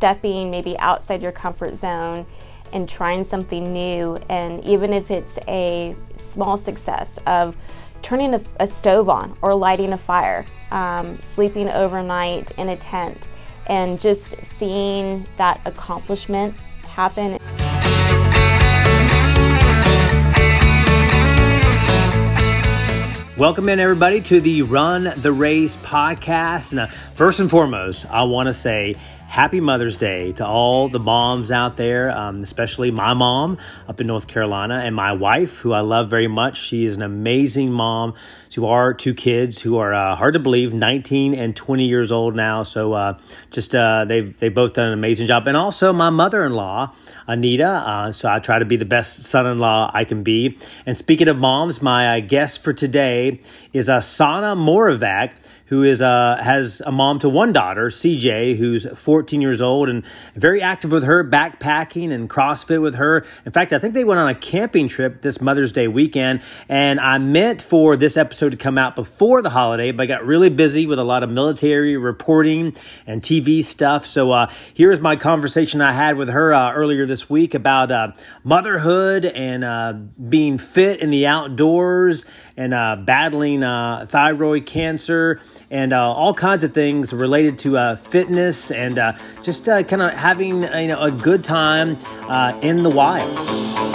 stepping maybe outside your comfort zone and trying something new. And even if it's a small success of turning a, a stove on or lighting a fire, um, sleeping overnight in a tent, and just seeing that accomplishment happen. Welcome in, everybody, to the Run the Race podcast. Now, first and foremost, I want to say happy Mother's Day to all the moms out there, um, especially my mom up in North Carolina and my wife, who I love very much. She is an amazing mom to our two kids who are uh, hard to believe, 19 and 20 years old now. So uh, just uh, they've they've both done an amazing job, and also my mother-in-law, Anita. Uh, so I try to be the best son-in-law I can be. And speaking of moms, my uh, guest for today is Asana Moravek who is uh, has a mom to one daughter, CJ, who's 14 years old and very active with her, backpacking and CrossFit with her. In fact, I think they went on a camping trip this Mother's Day weekend, and I meant for this episode to come out before the holiday, but I got really busy with a lot of military reporting and TV stuff. So uh, here's my conversation I had with her uh, earlier this week about uh, motherhood and uh, being fit in the outdoors and uh, battling thyroid cancer and uh, all kinds of things related to uh, fitness and uh, just uh, kind of having you know a good time uh, in the wild.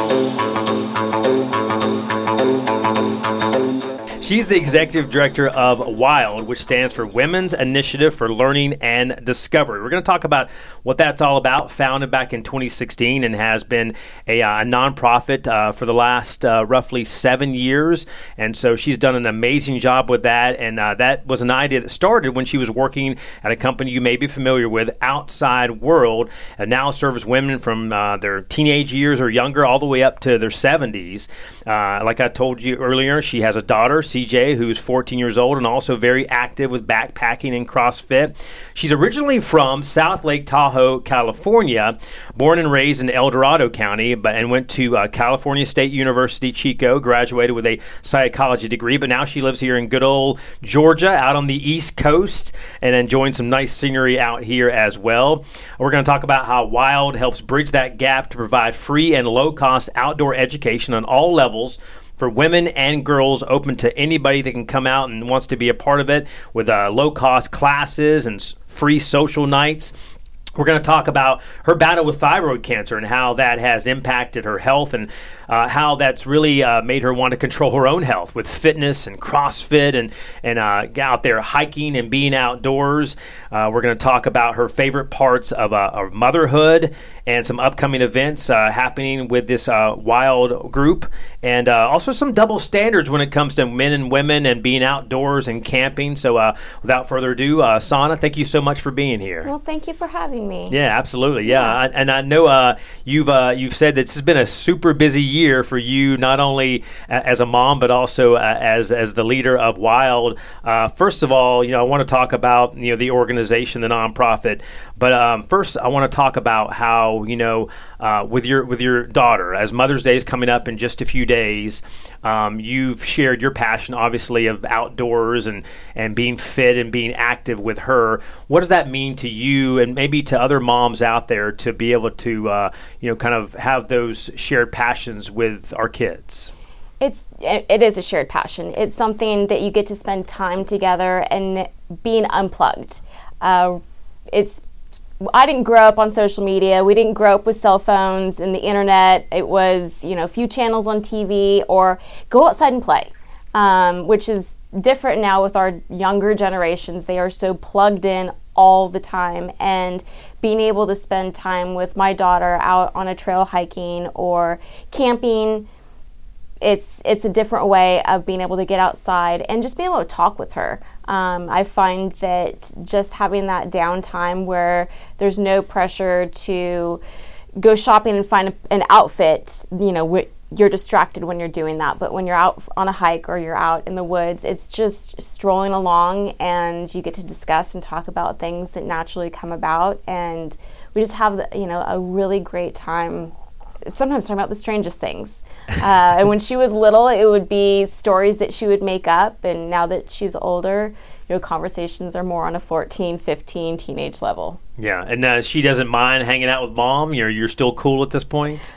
She's the executive director of WILD, which stands for Women's Initiative for Learning and Discovery. We're going to talk about what that's all about. Founded back in 2016 and has been a, uh, a nonprofit uh, for the last uh, roughly seven years. And so she's done an amazing job with that. And uh, that was an idea that started when she was working at a company you may be familiar with, Outside World, and now serves women from uh, their teenage years or younger all the way up to their 70s. Uh, like I told you earlier, she has a daughter. CJ, who's 14 years old and also very active with backpacking and CrossFit. She's originally from South Lake Tahoe, California, born and raised in El Dorado County, but and went to uh, California State University, Chico, graduated with a psychology degree, but now she lives here in good old Georgia, out on the East Coast, and enjoying some nice scenery out here as well. We're going to talk about how WILD helps bridge that gap to provide free and low cost outdoor education on all levels for women and girls, open to anybody that can come out and wants to be a part of it with uh, low cost classes and free social nights. We're going to talk about her battle with thyroid cancer and how that has impacted her health and uh, how that's really uh, made her want to control her own health with fitness and CrossFit and and uh, out there hiking and being outdoors. Uh, we're going to talk about her favorite parts of, uh, of motherhood and some upcoming events uh, happening with this wild group, and also some double standards when it comes to men and women and being outdoors and camping. So, without further ado, Sanna, thank you so much for being here. Well, thank you for having me. Yeah, absolutely. Yeah, yeah. I, and I know you've you've said that this has been a super busy year for you, not only as a mom but also uh, as as the leader of Wild. Uh, first of all, you know, I want to talk about you know the organization, the nonprofit. But um, first, I want to talk about how you know uh, with your with your daughter, as Mother's Day is coming up in just a few days, um, you've shared your passion, obviously, of outdoors and and being fit and being active with her. What does that mean to you, and maybe to other moms out there, to be able to uh, you know kind of have those shared passions with our kids? It's it is a shared passion. It's something that you get to spend time together and being unplugged. Uh, it's I didn't grow up on social media. We didn't grow up with cell phones and the internet. It was, you know, a few channels on TV or go outside and play, um, which is different now with our younger generations. They are so plugged in all the time. And being able to spend time with my daughter out on a trail hiking or camping it's it's a different way of being able to get outside and just being able to talk with her. Um, I find that just having that downtime where there's no pressure to go shopping and find a, an outfit, you know, you're distracted when you're doing that. But when you're out on a hike or you're out in the woods, it's just strolling along and you get to discuss and talk about things that naturally come about. And we just have, you know, a really great time sometimes talking about the strangest things. Uh, and when she was little, it would be stories that she would make up. And now that she's older, you know, conversations are more on a 14, 15 teenage level. Yeah, and uh, she doesn't mind hanging out with mom. You're you're still cool at this point.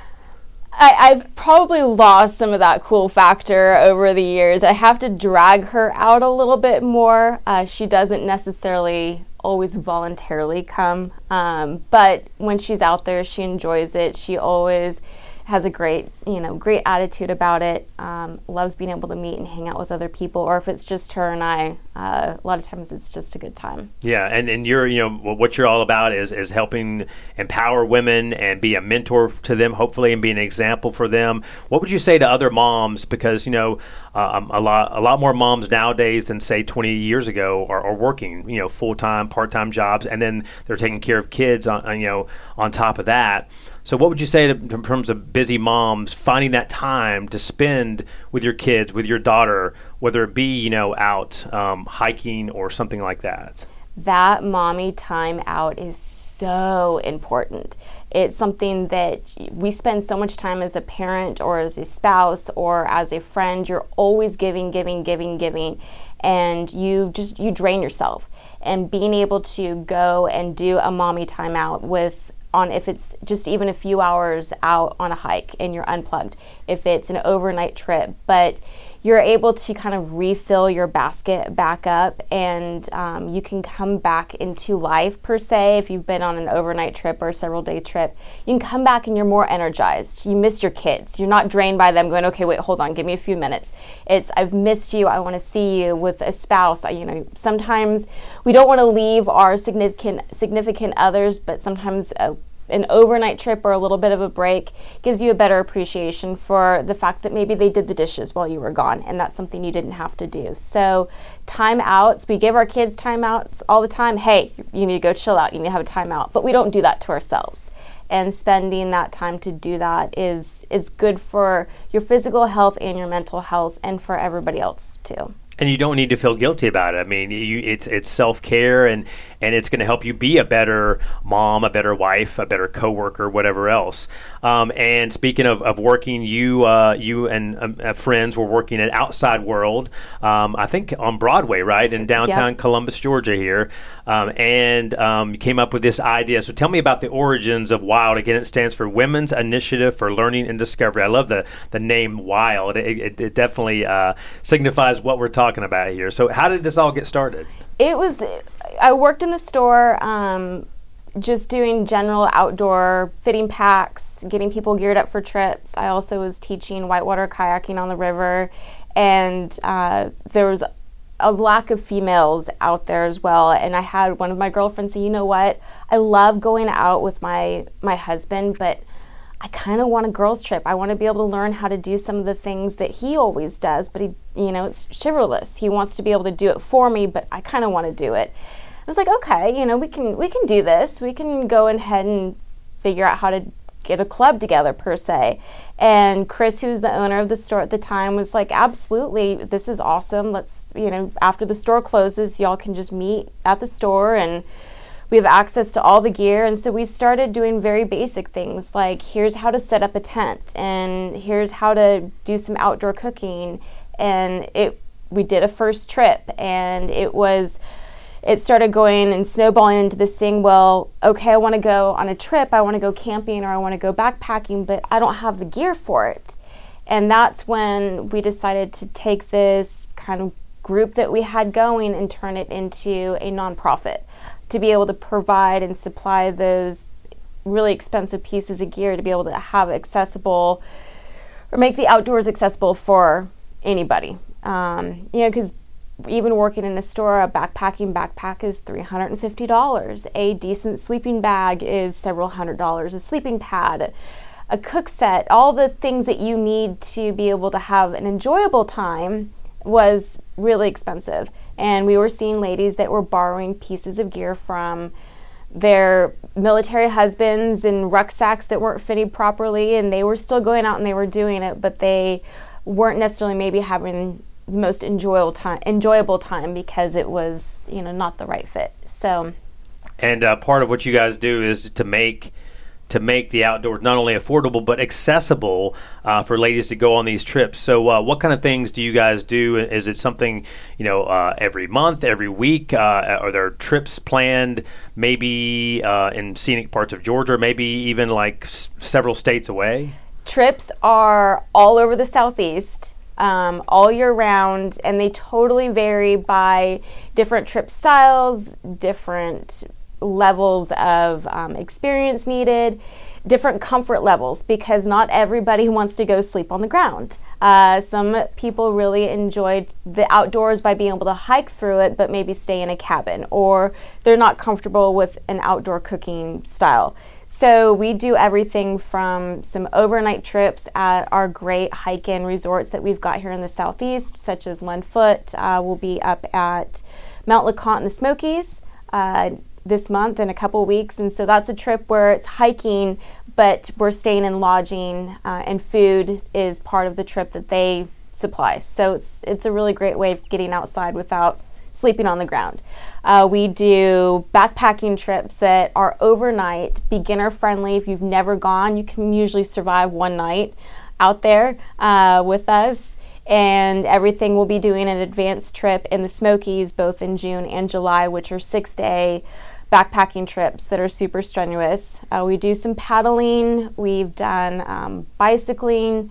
I, have probably lost some of that cool factor over the years. I have to drag her out a little bit more. Uh, she doesn't necessarily always voluntarily come, um, but when she's out there, she enjoys it. She always has a great, you know, great attitude about it. Um, loves being able to meet and hang out with other people, or if it's just her and I, uh, a lot of times it's just a good time. Yeah, and, and you're, you know, what you're all about is is helping empower women and be a mentor to them, hopefully, and be an example for them. What would you say to other moms? Because you know, uh, um, a lot a lot more moms nowadays than say 20 years ago are, are working, you know, full time, part time jobs, and then they're taking care of kids on, you know, on top of that. So, what would you say to, in terms of busy moms finding that time to spend with your kids, with your daughter, whether it be you know out um, hiking or something like that? That mommy time out is so important. It's something that we spend so much time as a parent or as a spouse or as a friend. You're always giving, giving, giving, giving, and you just you drain yourself. And being able to go and do a mommy timeout with on if it's just even a few hours out on a hike and you're unplugged, if it's an overnight trip, but you're able to kind of refill your basket back up and um, you can come back into life per se if you've been on an overnight trip or a several day trip you can come back and you're more energized. You missed your kids. You're not drained by them going okay wait hold on give me a few minutes. It's i've missed you. I want to see you with a spouse. You know sometimes we don't want to leave our significant significant others but sometimes uh, an overnight trip or a little bit of a break gives you a better appreciation for the fact that maybe they did the dishes while you were gone and that's something you didn't have to do. So, timeouts, we give our kids timeouts all the time. Hey, you need to go chill out, you need to have a timeout, but we don't do that to ourselves. And spending that time to do that is is good for your physical health and your mental health and for everybody else too and you don't need to feel guilty about it. I mean, you, it's it's self care and and it's going to help you be a better mom, a better wife, a better coworker, whatever else. Um, and speaking of, of working, you uh, you and um, uh, friends were working at Outside World, um, I think on Broadway, right in downtown yep. Columbus, Georgia, here, um, and um, you came up with this idea. So tell me about the origins of WILD. Again, it stands for Women's Initiative for Learning and Discovery. I love the the name WILD. It, it, it definitely uh, signifies what we're talking about here. So how did this all get started? It was I worked in the store, um, just doing general outdoor fitting packs, getting people geared up for trips. I also was teaching whitewater kayaking on the river, and uh, there was a lack of females out there as well. And I had one of my girlfriends say, "You know what? I love going out with my my husband, but." I kind of want a girls' trip. I want to be able to learn how to do some of the things that he always does, but he, you know, it's chivalrous. He wants to be able to do it for me, but I kind of want to do it. I was like, okay, you know, we can we can do this. We can go ahead and figure out how to get a club together per se. And Chris, who's the owner of the store at the time, was like, absolutely, this is awesome. Let's, you know, after the store closes, y'all can just meet at the store and we have access to all the gear. And so we started doing very basic things like here's how to set up a tent and here's how to do some outdoor cooking. And it we did a first trip and it was it started going and snowballing into this thing. Well okay i want to go on a trip. I want to go camping or i want to go backpacking but i don't have the gear for it. And that's when we decided to take this kind of group that we had going and turn it into a nonprofit to be able to provide and supply those really expensive pieces of gear to be able to have accessible or make the outdoors accessible for anybody. Um, you know, because even working in a store, a backpacking backpack is $350. A decent sleeping bag is several hundred dollars. A sleeping pad, a cook set, all the things that you need to be able to have an enjoyable time was really expensive. And we were seeing ladies that were borrowing pieces of gear from their military husbands and rucksacks that weren't fitting properly, and they were still going out and they were doing it, but they weren't necessarily maybe having the most enjoyable time enjoyable time because it was you know not the right fit. So and uh, part of what you guys do is to make to make the outdoors not only affordable but accessible uh, for ladies to go on these trips. So, uh, what kind of things do you guys do? Is it something you know uh, every month, every week? Uh, are there trips planned? Maybe uh, in scenic parts of Georgia, maybe even like s- several states away. Trips are all over the southeast. Um, all year round, and they totally vary by different trip styles, different levels of um, experience needed, different comfort levels, because not everybody wants to go sleep on the ground. Uh, some people really enjoyed the outdoors by being able to hike through it, but maybe stay in a cabin, or they're not comfortable with an outdoor cooking style. So we do everything from some overnight trips at our great hike-in resorts that we've got here in the southeast, such as Len Foot. Uh, we'll be up at Mount LeConte in the Smokies. Uh, this month in a couple weeks. And so that's a trip where it's hiking, but we're staying in lodging, uh, and food is part of the trip that they supply. So it's, it's a really great way of getting outside without sleeping on the ground. Uh, we do backpacking trips that are overnight, beginner friendly. If you've never gone, you can usually survive one night out there uh, with us and everything we'll be doing an advanced trip in the Smokies both in June and July, which are six day backpacking trips that are super strenuous. Uh, we do some paddling, we've done um, bicycling,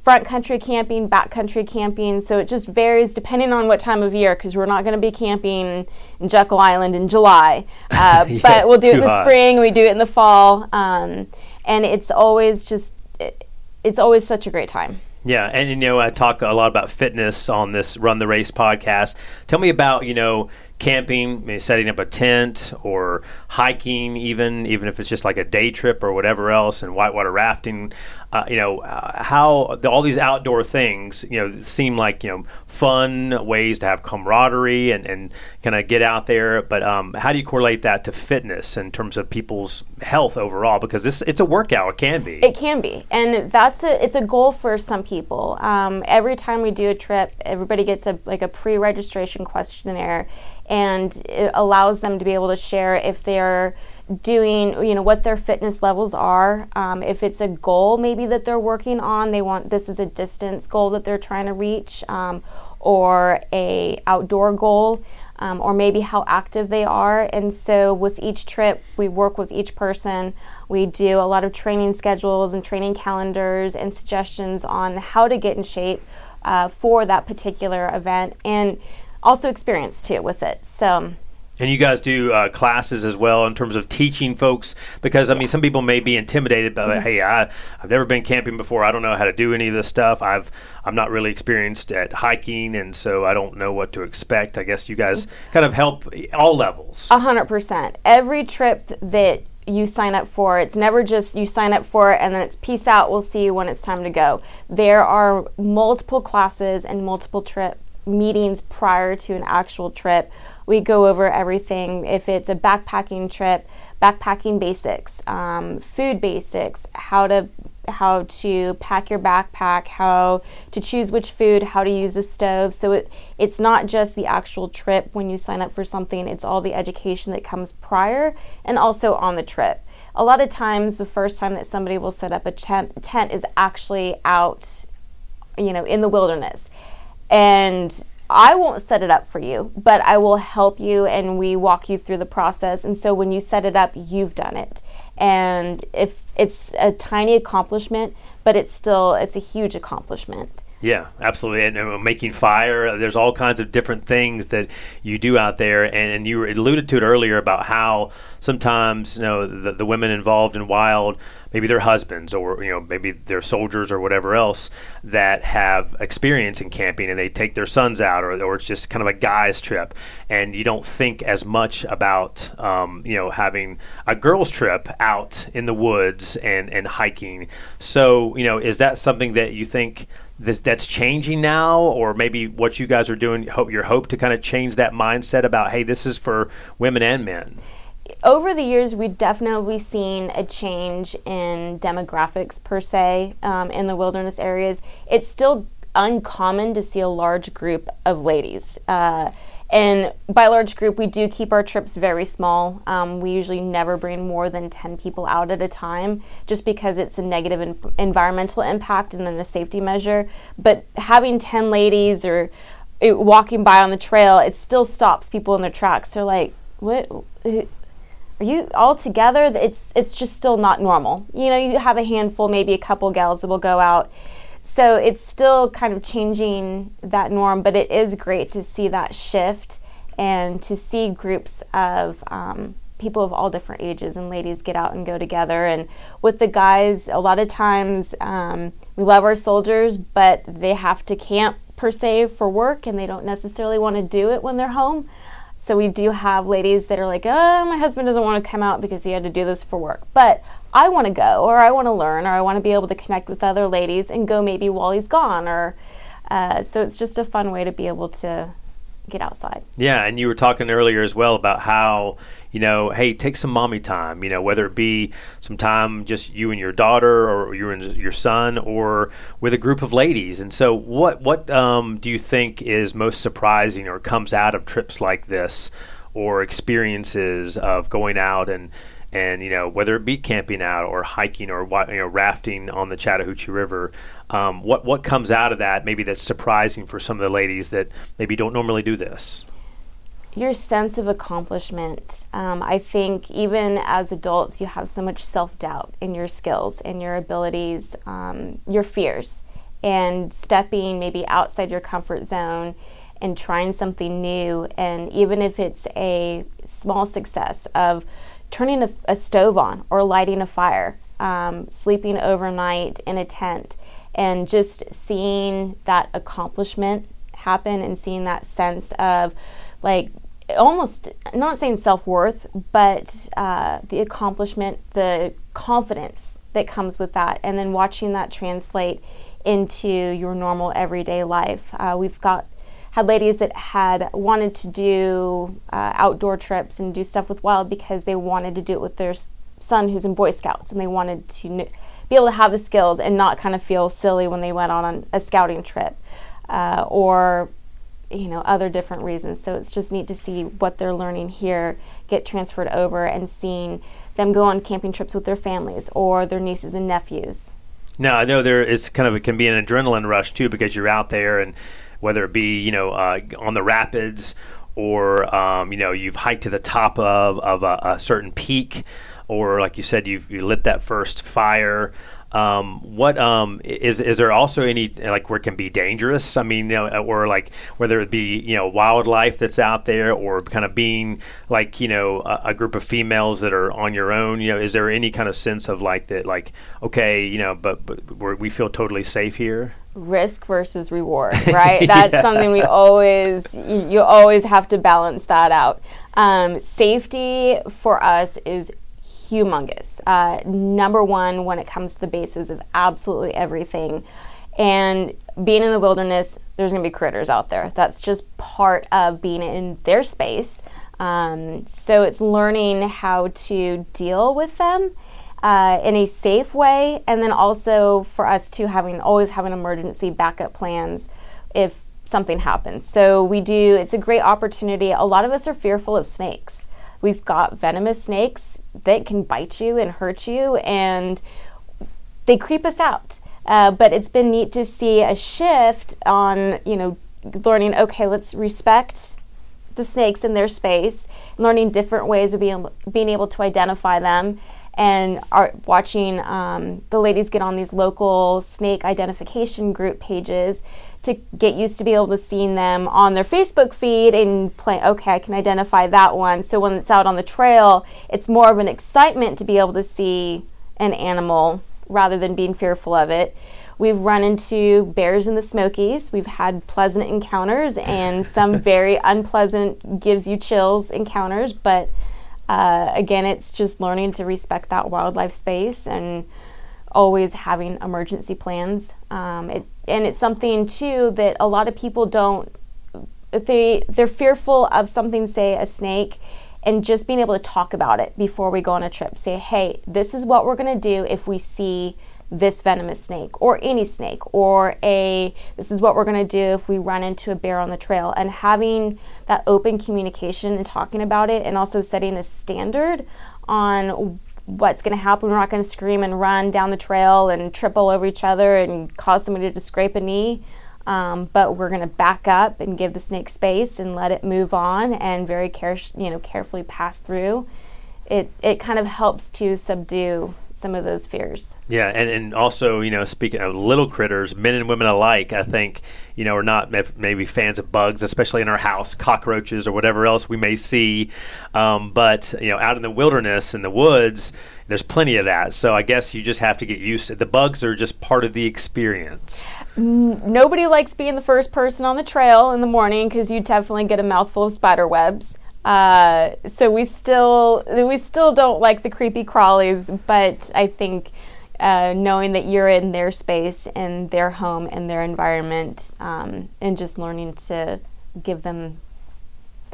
front country camping, back country camping. So it just varies depending on what time of year because we're not going to be camping in Jekyll Island in July. Uh, yeah, but we'll do it in the hot. spring, we do it in the fall. Um, and it's always just, it, it's always such a great time. Yeah, and you know I talk a lot about fitness on this Run the Race podcast. Tell me about you know camping, maybe setting up a tent or hiking, even even if it's just like a day trip or whatever else, and whitewater rafting. Uh, you know uh, how the, all these outdoor things you know seem like you know fun ways to have camaraderie and, and kind of get out there. But um, how do you correlate that to fitness in terms of people's health overall? Because this it's a workout. It can be. It can be, and that's a it's a goal for some people. Um, every time we do a trip, everybody gets a like a pre-registration questionnaire and it allows them to be able to share if they're doing you know what their fitness levels are um, if it's a goal maybe that they're working on they want this is a distance goal that they're trying to reach um, or a outdoor goal um, or maybe how active they are and so with each trip we work with each person we do a lot of training schedules and training calendars and suggestions on how to get in shape uh, for that particular event and also experience too with it. So. And you guys do uh, classes as well in terms of teaching folks because I mean some people may be intimidated by mm-hmm. hey I I've never been camping before I don't know how to do any of this stuff I've I'm not really experienced at hiking and so I don't know what to expect I guess you guys mm-hmm. kind of help all levels. A hundred percent. Every trip that you sign up for. It's never just you sign up for it and then it's peace out, we'll see you when it's time to go. There are multiple classes and multiple trip meetings prior to an actual trip. We go over everything. If it's a backpacking trip, backpacking basics, um, food basics, how to how to pack your backpack, how to choose which food, how to use a stove. So it it's not just the actual trip when you sign up for something. It's all the education that comes prior and also on the trip. A lot of times, the first time that somebody will set up a tent, tent is actually out, you know, in the wilderness and I won't set it up for you, but I will help you and we walk you through the process. And so when you set it up, you've done it. And if it's a tiny accomplishment, but it's still it's a huge accomplishment. Yeah, absolutely. And, and, making fire, there's all kinds of different things that you do out there. And, and you alluded to it earlier about how sometimes, you know, the, the women involved in wild maybe their husbands or you know maybe their soldiers or whatever else that have experience in camping and they take their sons out or, or it's just kind of a guy's trip. And you don't think as much about um, you know having a girls trip out in the woods and and hiking. So you know is that something that you think that that's changing now? Or maybe what you guys are doing hope your hope to kind of change that mindset about hey this is for women and men over the years, we've definitely seen a change in demographics per se um, in the wilderness areas. It's still uncommon to see a large group of ladies. Uh, And by large group, we do keep our trips very small. Um, we usually never bring more than 10 people out at a time just because it's a negative in- environmental impact and then a safety measure. But having 10 ladies or it, walking by on the trail, it still stops people in their tracks. They're like, what? Are you all together? It's, it's just still not normal. You know, you have a handful, maybe a couple gals that will go out so it's still kind of changing that norm, but it is great to see that shift and to see groups of um, people of all different ages and ladies get out and go together. And with the guys, a lot of times um, we love our soldiers, but they have to camp per se for work and they don't necessarily want to do it when they're home. So we do have ladies that are like, oh, my husband doesn't want to come out because he had to do this for work. But I want to go, or I want to learn, or I want to be able to connect with other ladies and go maybe while he's gone. Or uh, so it's just a fun way to be able to get outside. Yeah, and you were talking earlier as well about how you know, hey, take some mommy time. You know, whether it be some time just you and your daughter, or you and your son, or with a group of ladies. And so, what what um, do you think is most surprising, or comes out of trips like this, or experiences of going out and and you know whether it be camping out or hiking or you know rafting on the Chattahoochee River, um, what what comes out of that maybe that's surprising for some of the ladies that maybe don't normally do this. Your sense of accomplishment. Um, I think even as adults, you have so much self doubt in your skills and your abilities, um, your fears, and stepping maybe outside your comfort zone and trying something new. And even if it's a small success of turning a, a stove on or lighting a fire, um, sleeping overnight in a tent, and just seeing that accomplishment happen and seeing that sense of like almost not saying self worth, but uh, the accomplishment, the confidence that comes with that, and then watching that translate into your normal everyday life. Uh, we've got had ladies that had wanted to do uh, outdoor trips and do stuff with wild because they wanted to do it with their son who's in Boy Scouts and they wanted to kn- be able to have the skills and not kind of feel silly when they went on, on a scouting trip uh, or you know other different reasons. So it's just neat to see what they're learning here get transferred over and seeing them go on camping trips with their families or their nieces and nephews. Now i know there is kind of it can be an adrenaline rush too because you're out there and whether it be you know uh, on the rapids or um, you know you've hiked to the top of, of a, a certain peak or like you said you've you lit that first fire um, what um, is is there also any like where it can be dangerous? I mean, you know, or like whether it be you know wildlife that's out there, or kind of being like you know a, a, group of females that are on your own. You know, is there any kind of sense of like that, like okay, you know, but but we feel totally safe here? risk versus reward, right? That's yeah. something we always, you, you, always have to balance that out. Um, safety for us is humongous. Uh, number one when it comes to the basis of absolutely everything. And being in the wilderness, there's going to be critters out there. That's just part of being in their space. Um, so it's learning how to deal with them uh, in a safe way, and then also for us to having always having emergency backup plans if something happens. So we do. It's a great opportunity. A lot of us are fearful of snakes. We've got venomous snakes that can bite you and hurt you, and they creep us out. Uh, but it's been neat to see a shift on, you know, learning, okay, let's respect the snakes in their space, learning different ways of being, being able to identify them, and are watching um, the ladies get on these local snake identification group pages to get used to be able to seeing them on their Facebook feed and play, okay, I can identify that one. So when it's out on the trail, it's more of an excitement to be able to see an animal rather than being fearful of it. We've run into bears in the Smokies. We've had pleasant encounters and some very unpleasant, gives you chills encounters. But uh, again, it's just learning to respect that wildlife space and always having emergency plans. Um, it, and it's something too that a lot of people don't. They they're fearful of something, say a snake, and just being able to talk about it before we go on a trip. Say, hey, this is what we're gonna do if we see this venomous snake or any snake or a this is what we're going to do if we run into a bear on the trail and having that open communication and talking about it and also setting a standard on what's going to happen. We're not going to scream and run down the trail and trip all over each other and cause somebody to scrape a knee. Um, but we're going to back up and give the snake space and let it move on and very care you know carefully pass through. It it kind of helps to subdue some of those fears. Yeah, and, and also, you know, speaking of little critters, men and women alike, I think, you know, are not maybe fans of bugs, especially in our house, cockroaches or whatever else we may see. Um, but, you know, out in the wilderness, in the woods, there's plenty of that. So I guess you just have to get used to it. The bugs are just part of the experience. Nobody likes being the first person on the trail in the morning because you definitely get a mouthful of spider webs. Uh, so we still we still don't like the creepy crawlies, but I think uh, knowing that you're in their space and their home and their environment, um, and just learning to give them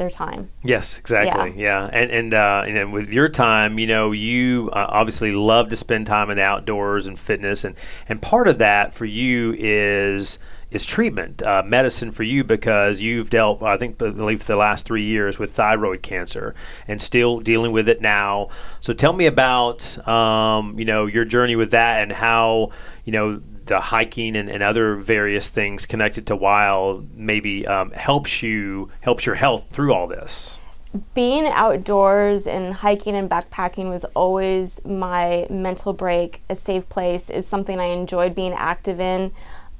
their time. Yes, exactly. Yeah, yeah. and and uh, and with your time, you know, you uh, obviously love to spend time in the outdoors and fitness, and and part of that for you is is treatment, uh, medicine for you because you've dealt, I think, I believe, the last three years with thyroid cancer and still dealing with it now. So tell me about, um, you know, your journey with that and how, you know, the hiking and, and other various things connected to wild maybe um, helps you helps your health through all this being outdoors and hiking and backpacking was always my mental break a safe place is something i enjoyed being active in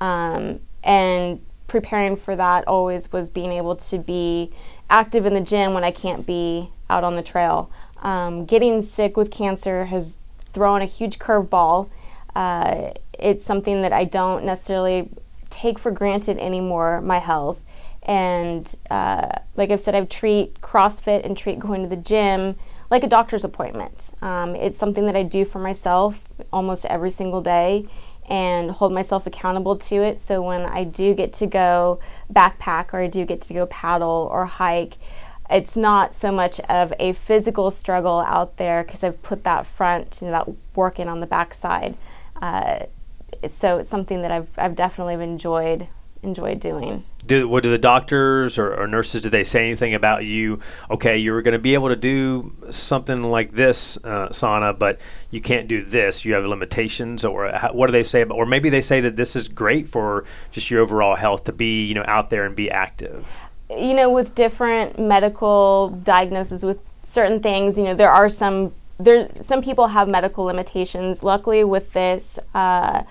um, and preparing for that always was being able to be active in the gym when I can't be out on the trail. Um, getting sick with cancer has thrown a huge curveball. Uh, it's something that I don't necessarily take for granted anymore, my health. And uh, like I've said, I treat CrossFit and treat going to the gym like a doctor's appointment. Um, it's something that I do for myself almost every single day and hold myself accountable to it. So when I do get to go backpack or I do get to go paddle or hike, it's not so much of a physical struggle out there because I've put that front, you know, that work in on the backside. Uh, so it's something that I've, I've definitely enjoyed enjoyed doing. Do, what do the doctors or, or, nurses do they say anything about you? Okay, you're going to be able to do something like this, uh, Sanna, but you can't do this. You have limitations, or how, what do they say about? Or maybe they say that this is great for just your overall health to be, you know, out there and be active. You know, with different medical diagnoses with certain things, you know, there are some there some people have medical limitations. Luckily, with this. Uh,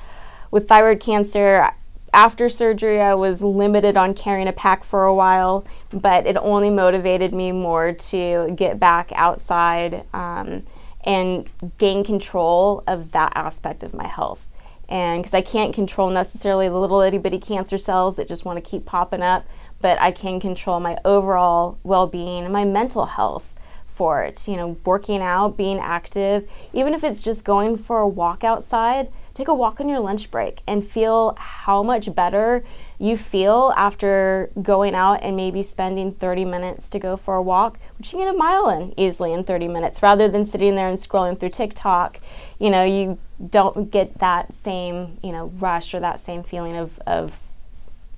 with thyroid cancer, after surgery, I was limited on carrying a pack for a while, but it only motivated me more to get back outside um, and gain control of that aspect of my health. And because I can't control necessarily the little itty bitty cancer cells that just want to keep popping up, but I can control my overall well being and my mental health for it. You know, working out, being active, even if it's just going for a walk outside take a walk on your lunch break and feel how much better you feel after going out and maybe spending 30 minutes to go for a walk, which you can get a mile in easily in 30 minutes rather than sitting there and scrolling through TikTok. You know, you don't get that same, you know, rush or that same feeling of, of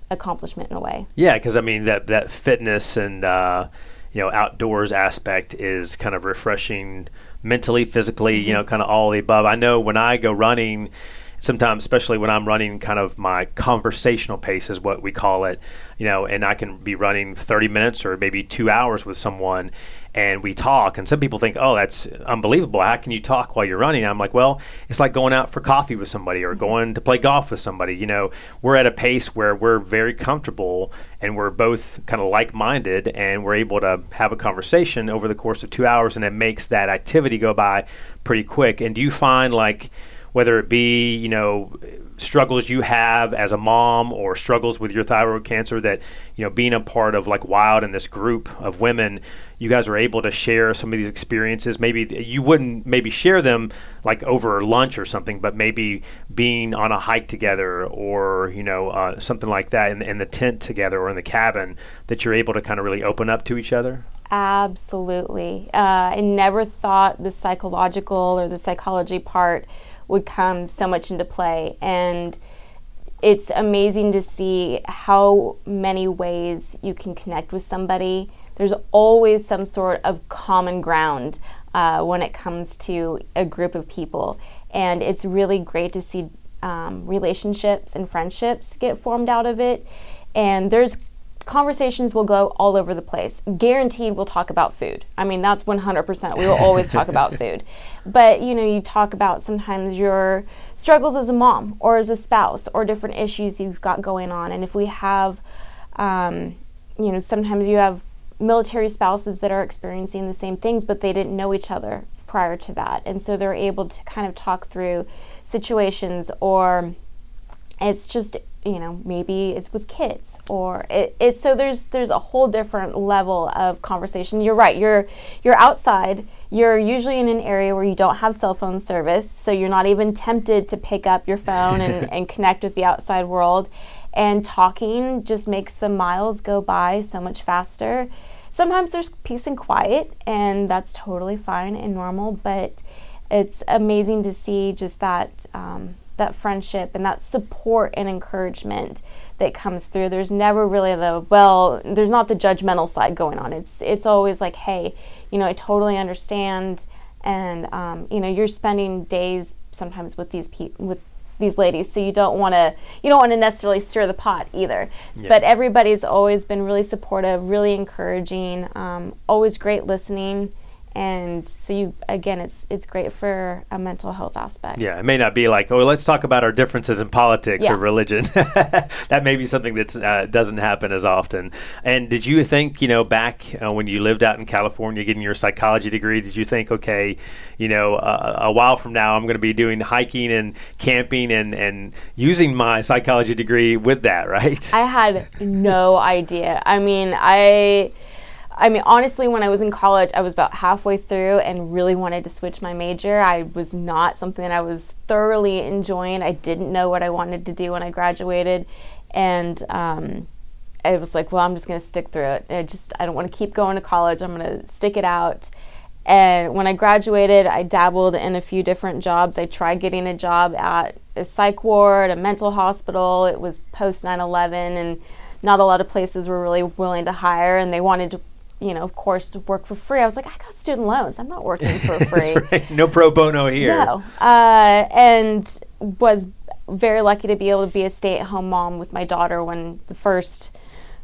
accomplishment in a way. Yeah, because I mean, that, that fitness and, uh, you know, outdoors aspect is kind of refreshing mentally, physically, mm-hmm. you know, kind of all the above. I know when I go running, sometimes, especially when I'm running kind of my conversational pace, is what we call it, you know, and I can be running 30 minutes or maybe two hours with someone and we talk and some people think oh that's unbelievable. How can you talk while you're running? I'm like well it's like going out for coffee with somebody or mm-hmm. going to play golf with somebody. You know we're at a pace where we're very comfortable and we're both kind of like-minded and we're able to have a conversation over the course of two hours and it makes that activity go by pretty quick. And do you find like whether it be you know struggles you have as a mom or struggles with your thyroid cancer that you know being a part of like wild and this group of women you guys are able to share some of these experiences. Maybe you wouldn't maybe share them like over lunch or something but maybe being on a hike together or you know uh, something like that in, in the tent together or in the cabin that you're able to kind of really open up to each other? Absolutely. Uh, i never thought the psychological or the psychology part would come so much into play. And it's amazing to see how many ways you can connect with somebody. There's always some sort of common ground uh, when it comes to a group of people. And it's really great to see um, relationships and friendships get formed out of it. And there's conversations will go all over the place. Guaranteed, we'll talk about food. I mean, that's 100%. We will always talk about food. But, you know, you talk about sometimes your struggles as a mom or as a spouse or different issues you've got going on. And if we have, um, you know, sometimes you have military spouses that are experiencing the same things, but they didn't know each other prior to that. And so they're able to kind of talk through situations or it's just you know maybe it's with kids or it, it's so there's there's a whole different level of conversation. You're right you're you're outside. You're usually in an area where you don't have cell phone service so you're not even tempted to pick up your phone and, and connect with the outside world. And talking just makes the miles go by so much faster. Sometimes there's peace and quiet and that's totally fine and normal but it's amazing to see just that um, that friendship and that support and encouragement that comes through. There's never really the well, there's not the judgmental side going on. It's it's always like, hey, you know, I totally understand, and um, you know, you're spending days sometimes with these people with these ladies, so you don't want to you don't want to necessarily stir the pot either. Yeah. But everybody's always been really supportive, really encouraging, um, always great listening and so you again it's it's great for a mental health aspect. Yeah it may not be like oh let's talk about our differences in politics yeah. or religion. That may be something that uh, doesn't happen as often. And did you think you know back uh, when you lived out in california getting your psychology degree did you think okay you know uh, a while from now i'm going to be doing hiking and camping and and using my psychology degree with that right? I had no idea. I mean i I mean, honestly, when I was in college, I was about halfway through and really wanted to switch my major. I was not something that I was thoroughly enjoying. I didn't know what I wanted to do when I graduated. And um, I was like, well, I'm just going to stick through it. I just, I don't want to keep going to college. I'm going to stick it out. And when I graduated, I dabbled in a few different jobs. I tried getting a job at a psych ward, a mental hospital. It was post 9 11, and not a lot of places were really willing to hire, and they wanted to you know, of course, work for free. I was like, I got student loans. I'm not working for free. right. No pro bono here. No. Uh, and was very lucky to be able to be a stay at home mom with my daughter when the first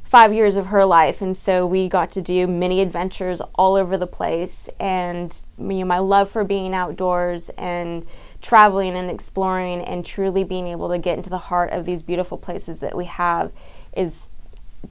five years of her life. And so we got to do many adventures all over the place. And you know, my love for being outdoors and traveling and exploring and truly being able to get into the heart of these beautiful places that we have is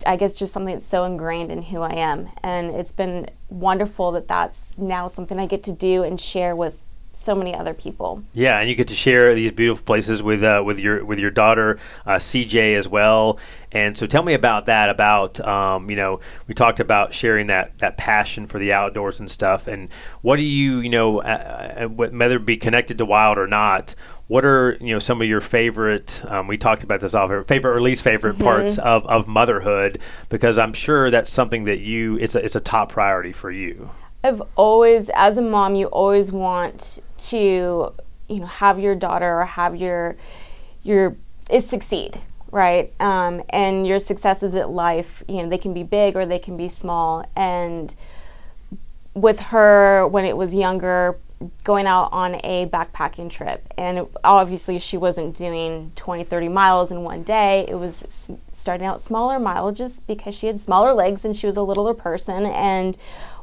I guess just something that's so ingrained in who I am. And it's been wonderful that that's now something I get to do and share with so many other people. Yeah, and you get to share these beautiful places with uh, with your with your daughter uh, CJ as well. And so, tell me about that. About um, you know, we talked about sharing that that passion for the outdoors and stuff. And what do you you know, uh, uh whether it be connected to wild or not? What are you know some of your favorite um, we talked about this off favorite or least favorite mm-hmm. parts of, of motherhood? Because i'm sure that's something that you it's a, it's a top priority for you. I've always as a mom you always want to you know have your daughter or have your your is succeed right? Um, and your successes at life you know they can be big or they can be small. And with her when it was younger going out on a backpacking trip. And obviously she wasn't doing 20 30 miles in one day. It was starting out smaller mileages because she had smaller legs and she was a littler person. And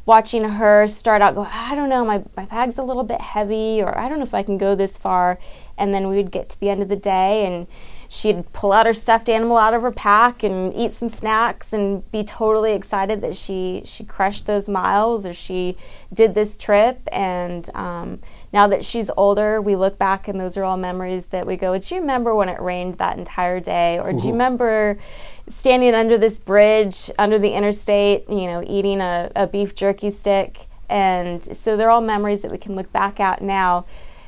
watching her start out go i don't know my, my bag's a little bit heavy or i don't know if i can go this far. And then we would get to the end of the day and she'd pull out her stuffed animal out of her pack and eat some snacks and be totally excited that she she crushed those miles or she did this trip. And um, now that she's older we look back and those are all memories that we go do you remember when it rained that entire day? Or Ooh. do you remember standing under this bridge under the interstate you know eating a, a beef jerky stick? And so they're all memories that we can look back at now.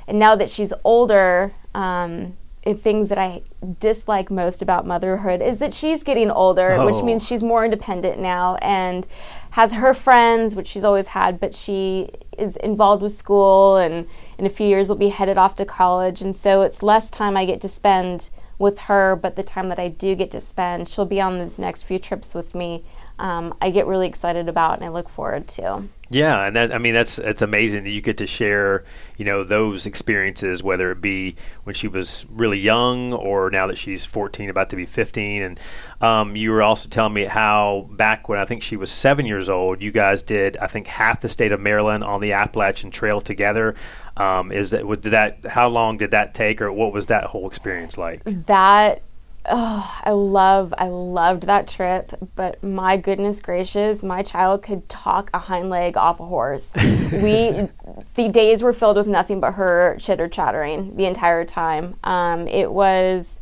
And now that she's older um, things that I dislike most about motherhood is that she's getting older, oh. which means she's more independent now and has her friends, which she's always had, but she is involved with school and in a few years will be headed off to college. And so it's less time I get to spend with her, but the time that I do get to spend, she'll be on these next few trips with me. Um, I get really excited about and I look forward to. Yeah, and that I mean that's it's amazing that you get to share, you know, those experiences whether it be when she was really young or now that she's 14 about to be 15 and um, you were also telling me how back when I think she was 7 years old, you guys did I think half the state of Maryland on the Appalachian Trail together. Um, is that did that how long did that take or what was that whole experience like? That oh, I love, I loved that trip, but my goodness gracious, my child could talk a hind leg off a horse. we, the days were filled with nothing but her chitter chattering the entire time. Um, it was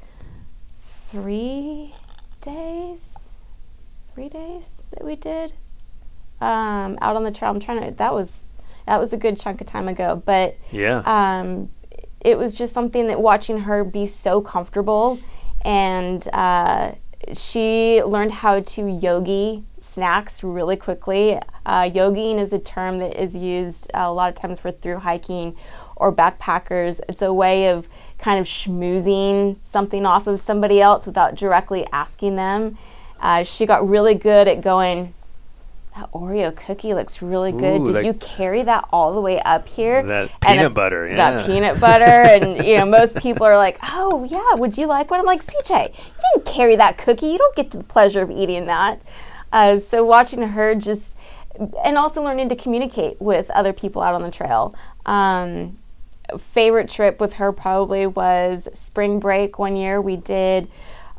three days, three days that we did um, out on the trail. I'm trying to, that was, that was a good chunk of time ago, but yeah. Um, it was just something that watching her be so comfortable and uh, she learned how to yogi snacks really quickly. Uh, yogiing is a term that is used a lot of times for through hiking or backpackers. It's a way of kind of schmoozing something off of somebody else without directly asking them. Uh, she got really good at going, that Oreo cookie looks really good. Ooh, Did that, you carry that all the way up here? That peanut and butter, yeah. That peanut butter, and you know, most people are like, "Oh yeah, would you like one?" I'm like, "CJ, you didn't carry that cookie. You don't get to the pleasure of eating that." Uh, so watching her just, and also learning to communicate with other people out on the trail. Um, favorite trip with her probably was spring break. One year we did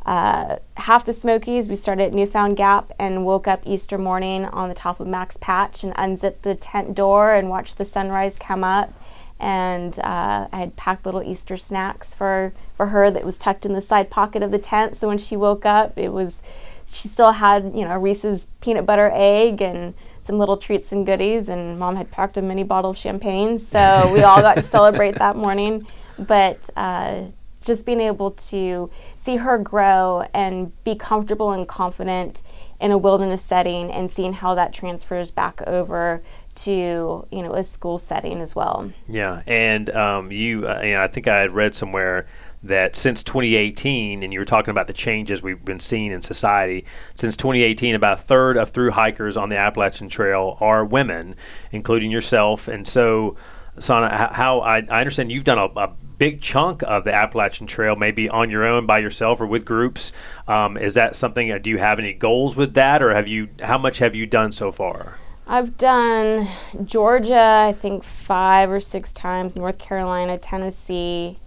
uh, half the Smokies, we started at Newfound Gap and woke up Easter morning on the top of Max Patch and unzipped the tent door and watched the sunrise come up. And uh, I had packed little Easter snacks for, for her that was tucked in the side pocket of the tent. So when she woke up, it was she still had you know Reese's peanut butter egg and some little treats and goodies. And mom had packed a mini bottle of champagne, so we all got to celebrate that morning. But uh, just being able to see her grow and be comfortable and confident in a wilderness setting and seeing how that transfers back over to you know a school setting as well. Yeah, and um, you, uh, you know, I think I had read somewhere that since 2018, and you were talking about the changes we've been seeing in society, since 2018, about a third of through hikers on the Appalachian Trail are women, including yourself. And so, Sanna, how I, I understand you've done a, a big chunk of the Appalachian Trail, maybe on your own, by yourself, or with groups. Um, is that something? Uh, do you have any goals with that, or have you? How much have you done so far? I've done Georgia, I think five or six times. North Carolina, Tennessee,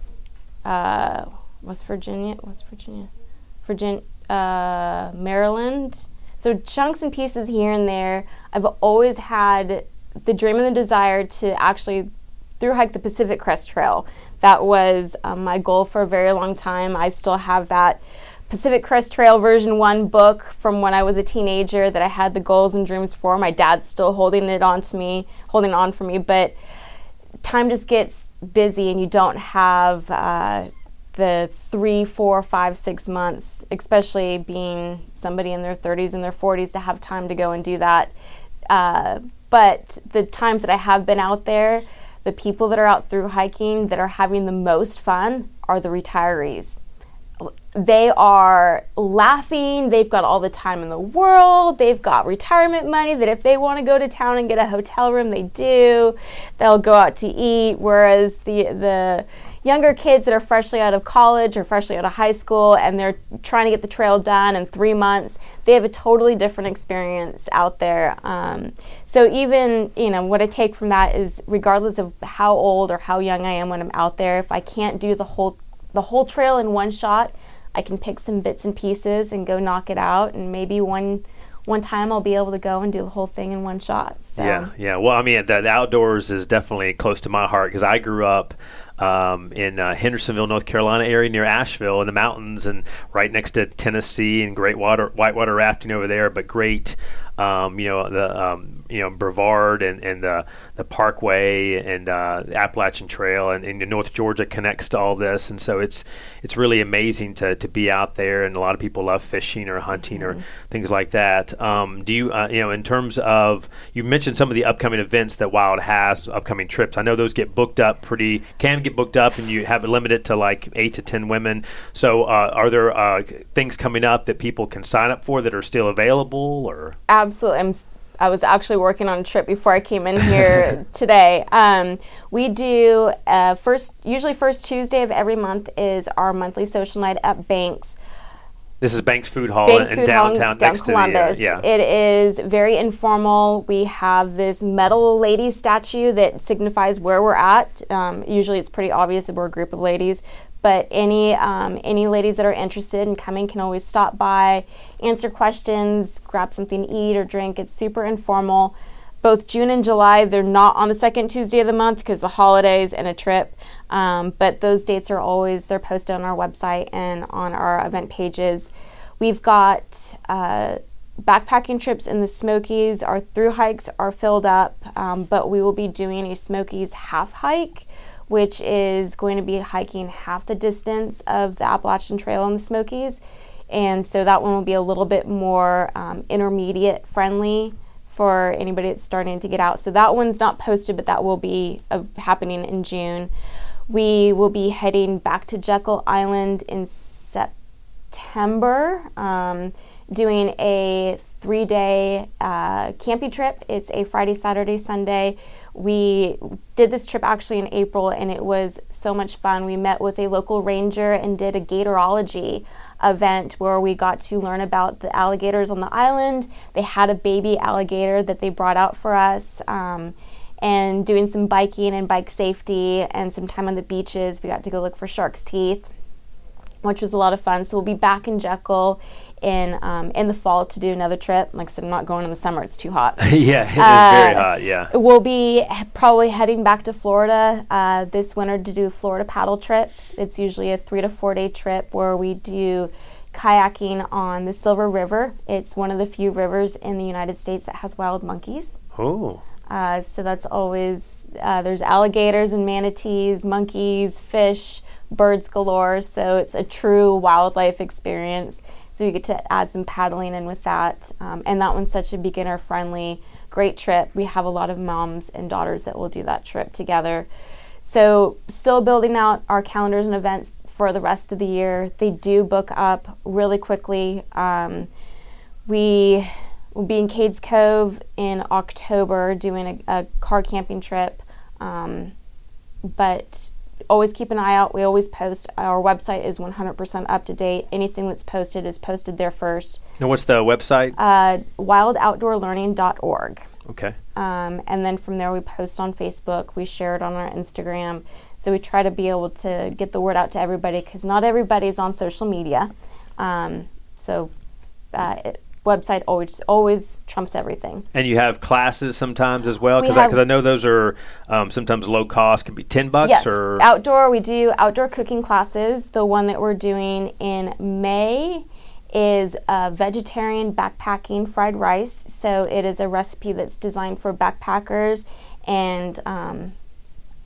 uh, West Virginia. West Virginia, Virginia, uh, Maryland. So chunks and pieces here and there. I've always had the dream and the desire to actually through hike the Pacific Crest Trail. That was um, my goal for a very long time. I still have that Pacific Crest Trail version 1 book from when I was a teenager that I had the goals and dreams for. My dad's still holding it on to me, holding on for me, but time just gets busy and you don't have uh, the three, four, five, six months, especially being somebody in their 30s and their 40s, to have time to go and do that. Uh, but the times that I have been out there, the people that are out through hiking that are having the most fun are the retirees. They are laughing, they've got all the time in the world, they've got retirement money that if they want to go to town and get a hotel room, they do. They'll go out to eat, whereas the the younger kids that are freshly out of college or freshly out of high school and they're trying to get the trail done in three months, they have a totally different experience out there. Um, so even you know what I take from that is regardless of how old or how young I am when I'm out there, if I can't do the whole the whole trail in one shot, I can pick some bits and pieces and go knock it out, and maybe one one time I'll be able to go and do the whole thing in one shot. So. Yeah, yeah. Well, I mean, the, the outdoors is definitely close to my heart because I grew up um, in uh, Hendersonville, North Carolina area near Asheville in the mountains and right next to Tennessee and great water whitewater rafting over there. But great, um, you know, the um, you know Brevard and, and the the Parkway and uh, Appalachian Trail and, and North Georgia connects to all this, and so it's it's really amazing to, to be out there. And a lot of people love fishing or hunting mm-hmm. or things like that. Um, do you uh, you know in terms of you mentioned some of the upcoming events that Wild has, upcoming trips. I know those get booked up pretty can get booked up, and you have it limited to like eight to ten women. So uh, are there uh, things coming up that people can sign up for that are still available or absolutely I'm I was actually working on a trip before I came in here today. Um, we do uh, first, usually first Tuesday of every month is our monthly social night at Banks. This is Banks Food Hall Banks in Food downtown, Hall, Columbus. the uh, yeah. It is very informal. We have this metal lady statue that signifies where we're at. Um, usually, it's pretty obvious that we're a group of ladies, but any um, any ladies that are interested in coming can always stop by, answer questions, grab something to eat or drink. It's super informal. Both June and July, they're not on the second Tuesday of the month because the holidays and a trip. Um, but those dates are always they're posted on our website and on our event pages. We've got uh, backpacking trips in the Smokies. Our through hikes are filled up, um, but we will be doing a Smokies half hike which is going to be hiking half the distance of the Appalachian Trail in the Smokies. And so that one will be a little bit more um, intermediate friendly for anybody that's starting to get out. So that one's not posted, but that will be uh, happening in June. We will be heading back to Jekyll Island in September, um, doing a three day uh, camping trip. It's a Friday, Saturday, Sunday we did this trip actually in April and it was so much fun. We met with a local ranger and did a gatorology event where we got to learn about the alligators on the island. They had a baby alligator that they brought out for us. Um, and doing some biking and bike safety and some time on the beaches. We got to go look for shark's teeth, which was a lot of fun. So we'll be back in Jekyll in um, in the fall to do another trip. Like I said, I'm not going in the summer; it's too hot. yeah, it is uh, very hot. Yeah, we'll be probably heading back to Florida uh, this winter to do a Florida paddle trip. It's usually a three to four day trip where we do kayaking on the Silver River. It's one of the few rivers in the United States that has wild monkeys. Oh. Uh, so that's always uh, there's alligators and manatees, monkeys, fish, birds galore. So it's a true wildlife experience. So you get to add some paddling in with that. Um, and that one's such a beginner friendly, great trip. We have a lot of moms and daughters that will do that trip together. So, still building out our calendars and events for the rest of the year. They do book up really quickly. Um, we will be in Cades Cove in October doing a, a car camping trip. Um, but always keep an eye out. We always post. Our website is 100% up to date. Anything that's posted is posted there first. And what's the website? Uh, wildoutdoorlearning.org. Okay. Um, and then from there, we post on Facebook. We share it on our Instagram. So we try to be able to get the word out to everybody because not everybody is on social media. Um, so uh, it, website always always trumps everything. And you have classes sometimes as well, because I, I, know those are um, sometimes low cost. Can be ten bucks yes. or outdoor. We do outdoor cooking classes. The one that we're doing in May is a vegetarian backpacking fried rice. So it is a recipe that's designed for backpackers and um,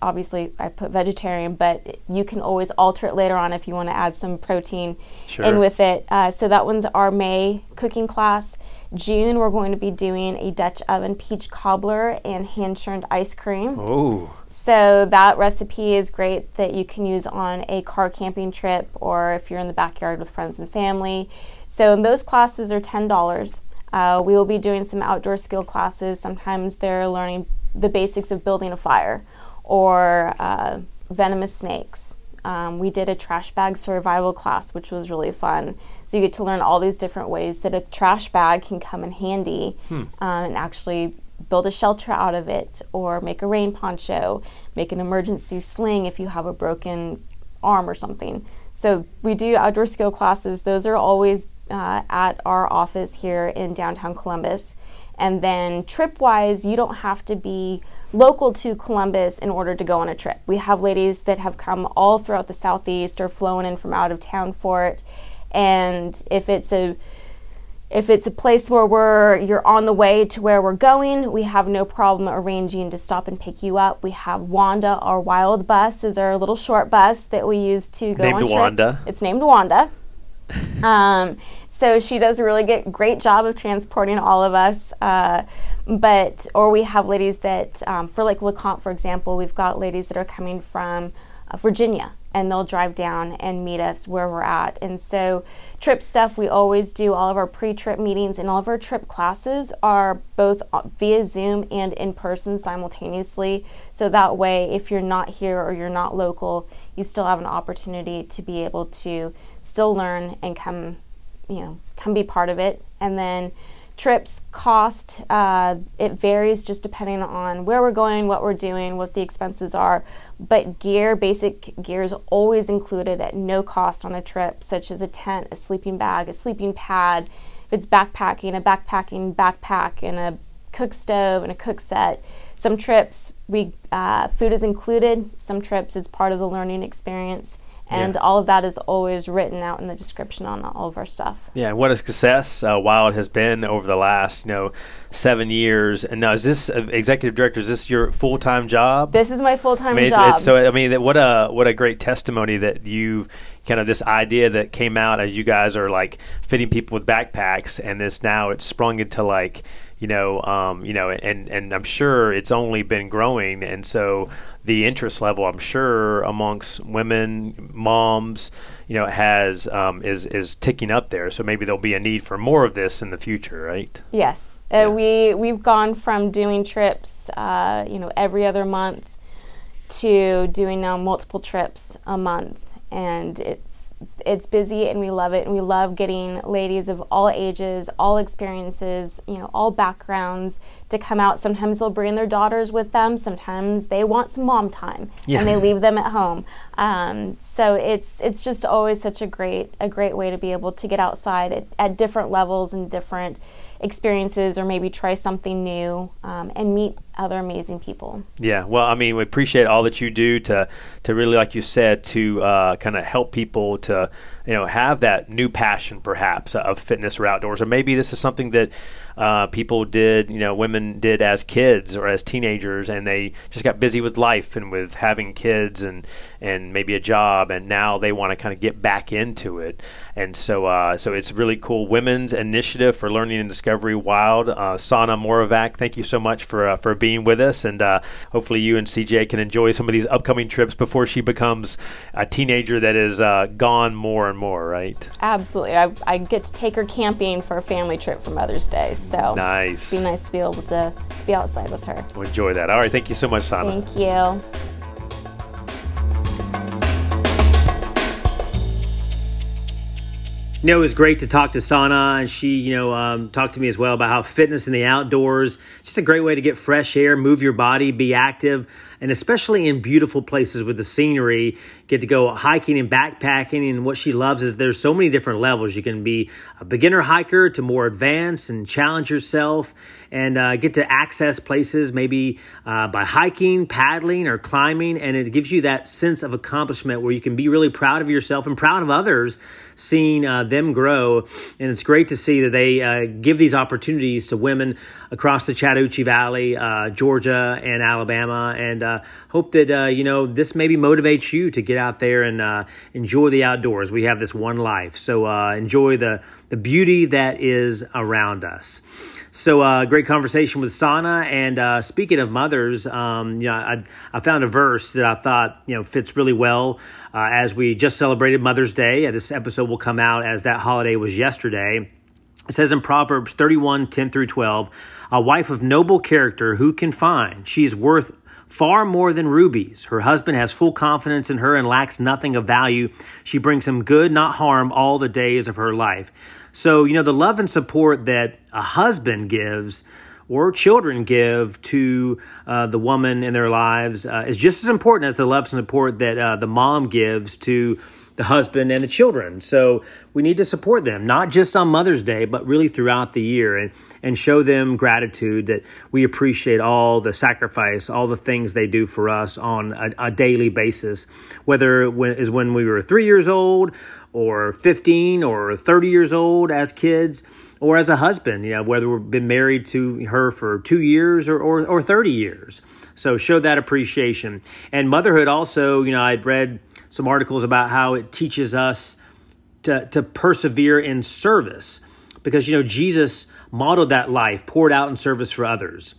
obviously I put vegetarian, but you can always alter it later on if you want to add some protein sure. in with it. Uh, so that one's our May cooking class. June, we're going to be doing a Dutch oven peach cobbler and hand churned ice cream. Oh. So that recipe is great that you can use on a car camping trip or if you're in the backyard with friends and family. So those classes are $10. Uh, we will be doing some outdoor skill classes. Sometimes they're learning the basics of building a fire or uh, venomous snakes. Um, we did a trash bag survival class, which was really fun. So you get to learn all these different ways that a trash bag can come in handy hmm. um, and actually build a shelter out of it, or make a rain poncho, make an emergency sling if you have a broken arm or something. So we do outdoor skill classes. Those are always uh, at our office here in downtown Columbus. And then trip wise, you don't have to be local to Columbus in order to go on a trip. We have ladies that have come all throughout the southeast or flown in from out of town for it. And if it's a if it's a place where we're you're on the way to where we're going, we have no problem arranging to stop and pick you up. We have Wanda, our wild bus, is our little short bus that we use to go Named on trips. It's named Wanda. um, so she does a really great job of transporting all of us. Uh, but or we have ladies that um, for like LeConte, for example, we've got ladies that are coming from uh, Virginia and they'll drive down and meet us where we're at. And so, trip stuff, we always do all of our pre trip meetings and all of our trip classes are both via Zoom and in person simultaneously. So that way, if you're not here or you're not local, you still have an opportunity to be able to still learn and come, you know, come be part of it. And then, trips cost uh, it varies just depending on where we're going what we're doing what the expenses are. But gear basic gear is always included at no cost on a trip such as a tent a sleeping bag a sleeping pad. If it's backpacking a backpacking backpack and a cook stove and a cook set. Some trips we uh, food is included. Some trips it's part of the learning experience and Yeah. all of that is always written out in the description on all of our stuff Yeah, what a success uh, Wild has been over the last, you know, seven years. And now, is this uh, executive director? Is this your full time job? This is my full time I mean, job. it's so I mean, what a what a great testimony that you've kind of this idea that came out as you guys are like fitting people with backpacks, and this now it's sprung into like you know, um, you know, and and I'm sure it's only been growing, and so the interest level, I'm sure, amongst women, moms, you know, has um, is is ticking up there. So maybe there'll be a need for more of this in the future, right? yes, uh, we we've gone from doing trips, uh, you know, every other month to doing now multiple trips a month, and it's it's busy and we love it and we love getting ladies of all ages all experiences you know all backgrounds to come out. Sometimes they'll bring their daughters with them. Sometimes they want some mom time Yeah. and they leave them at home. Um, so it's it's just always such a great a great way to be able to get outside at, at different levels and different experiences or maybe try something new um, and meet other amazing people. Yeah, well, I mean, we appreciate all that you do to to really, like you said, to uh, kind of help people to you know have that new passion, perhaps, of fitness or outdoors, or maybe this is something that uh, people did, you know, women did as kids or as teenagers, and they just got busy with life and with having kids and and maybe a job, and now they want to kind of get back into it, and so uh, so it's really cool. Women's Initiative for Learning and Discovery Wild, uh, Sanna thank you so much for uh, for being with us, and uh, hopefully you and CJ can enjoy some of these upcoming trips before she becomes a teenager that is uh, gone more and more, right? absolutely I, I get to take her camping for a family trip for mother's day so Nice. be nice to be able to be outside with her We'll enjoy that. All right, thank you so much, Sanna. thank you You know, it was great to talk to Sanna, and she, you know, um, talked to me as well about how fitness in the outdoors just a great way to get fresh air, move your body, be active, and especially in beautiful places with the scenery, get to go hiking and backpacking. And what she loves is there's so many different levels. You can be a beginner hiker to more advanced and challenge yourself, and uh, get to access places maybe uh, by hiking, paddling, or climbing, and it gives you that sense of accomplishment where you can be really proud of yourself and proud of others seeing uh, them grow. And it's great to see that they uh, give these opportunities to women across the Chattahoochee Valley, uh, Georgia, and Alabama. And uh, hope that, uh, you know, this maybe motivates you to get out there and enjoy the outdoors. We have this one life. So enjoy the, the beauty that is around us. So, uh, great conversation with Sanna. And uh, speaking of mothers, um, you know, I, I found a verse that I thought you know fits really well uh, as we just celebrated Mother's Day. This episode will come out as that holiday was yesterday. It says in Proverbs 31 10 through 12, a wife of noble character who can find? She is worth far more than rubies. Her husband has full confidence in her and lacks nothing of value. She brings him good, not harm, all the days of her life. So, you know, the love and support that a husband gives or children give to uh, the woman in their lives uh, is just as important as the love and support that uh, the mom gives to the husband and the children. So we need to support them, not just on Mother's Day, but really throughout the year and, and show them gratitude that we appreciate all the sacrifice, all the things they do for us on a, a daily basis, whether it is when we were three years old or 15 or 30 years old as kids or as a husband, you know, whether we've been married to her for two years or, or, or 30 years. So show that appreciation. And motherhood also, you know, I'd read some articles about how it teaches us to, to persevere in service because, you know, Jesus modeled that life, poured out in service for others.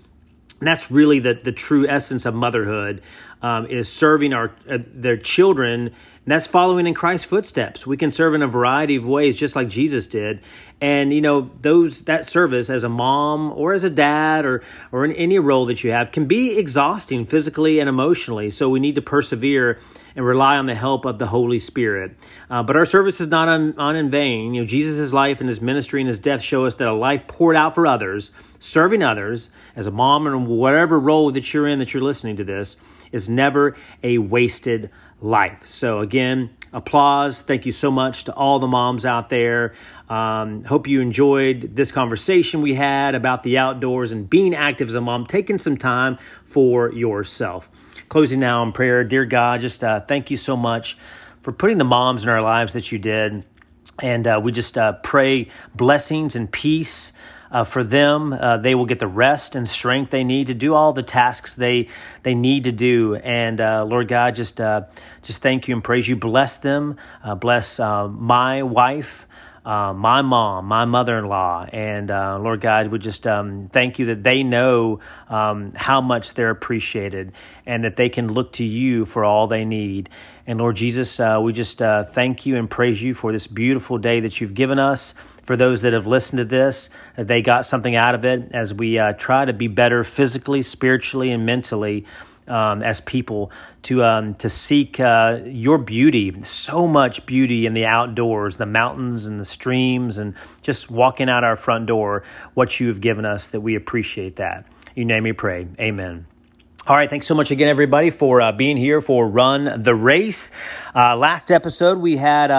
And that's really the, the true essence of motherhood um, is serving our uh, their children and that's following in Christ's footsteps. We can serve in a variety of ways, just like Jesus did. And you know, those that service as a mom or as a dad or or in any role that you have can be exhausting physically and emotionally. So we need to persevere and rely on the help of the Holy Spirit. Uh, but our service is not on, on in vain. You know, Jesus' life and his ministry and his death show us that a life poured out for others, serving others as a mom or whatever role that you're in that you're listening to this, is never a wasted life. So, again, applause. Thank you so much to all the moms out there. Um, hope you enjoyed this conversation we had about the outdoors and being active as a mom, taking some time for yourself. Closing now in prayer. Dear God, just uh, thank you so much for putting the moms in our lives that you did. And uh, we just uh, pray blessings and peace uh, for them. Uh, they will get the rest and strength they need to do all the tasks they they need to do. And uh, Lord God, just uh, just thank you and praise you. Bless them. Uh, bless uh, my wife. Uh, my mom, my mother in law, and uh, Lord God, we just um, thank you that they know um, how much they're appreciated and that they can look to you for all they need. And Lord Jesus, uh, we just thank you and praise you for this beautiful day that you've given us for those that have listened to this, they got something out of it as we uh, try to be better physically, spiritually, and mentally um, as people to um, to seek uh, your beauty. So much beauty in the outdoors, the mountains and the streams, and just walking out our front door. What you have given us, that we appreciate that. You name me, pray. Amen. All right, thanks so much again, everybody, for uh, being here for Run the Race. Uh, last episode, we had uh,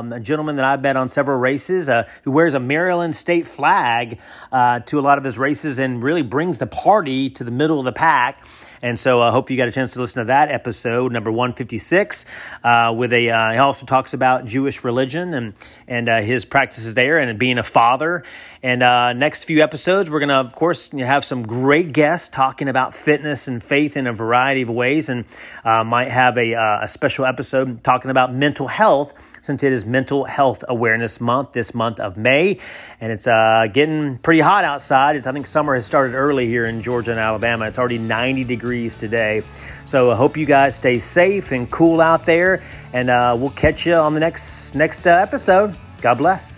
um, a gentleman that I've bet on several races uh, who wears a Maryland state flag uh, to a lot of his races and really brings the party to the middle of the pack. And so I hope you got a chance to listen to that episode, number 156, uh, with a, uh, he also talks about Jewish religion and, and uh, his practices there and being a father. And uh, next few episodes, we're going to, of course, have some great guests talking about fitness and faith in a variety of ways, and uh, might have a, uh, a special episode talking about mental health since it is Mental Health Awareness Month this month of May. And it's uh, getting pretty hot outside. It's, I think summer has started early here in Georgia and Alabama. It's already 90 degrees today. So I hope you guys stay safe and cool out there. And uh, we'll catch you on the next, next uh, episode. God bless.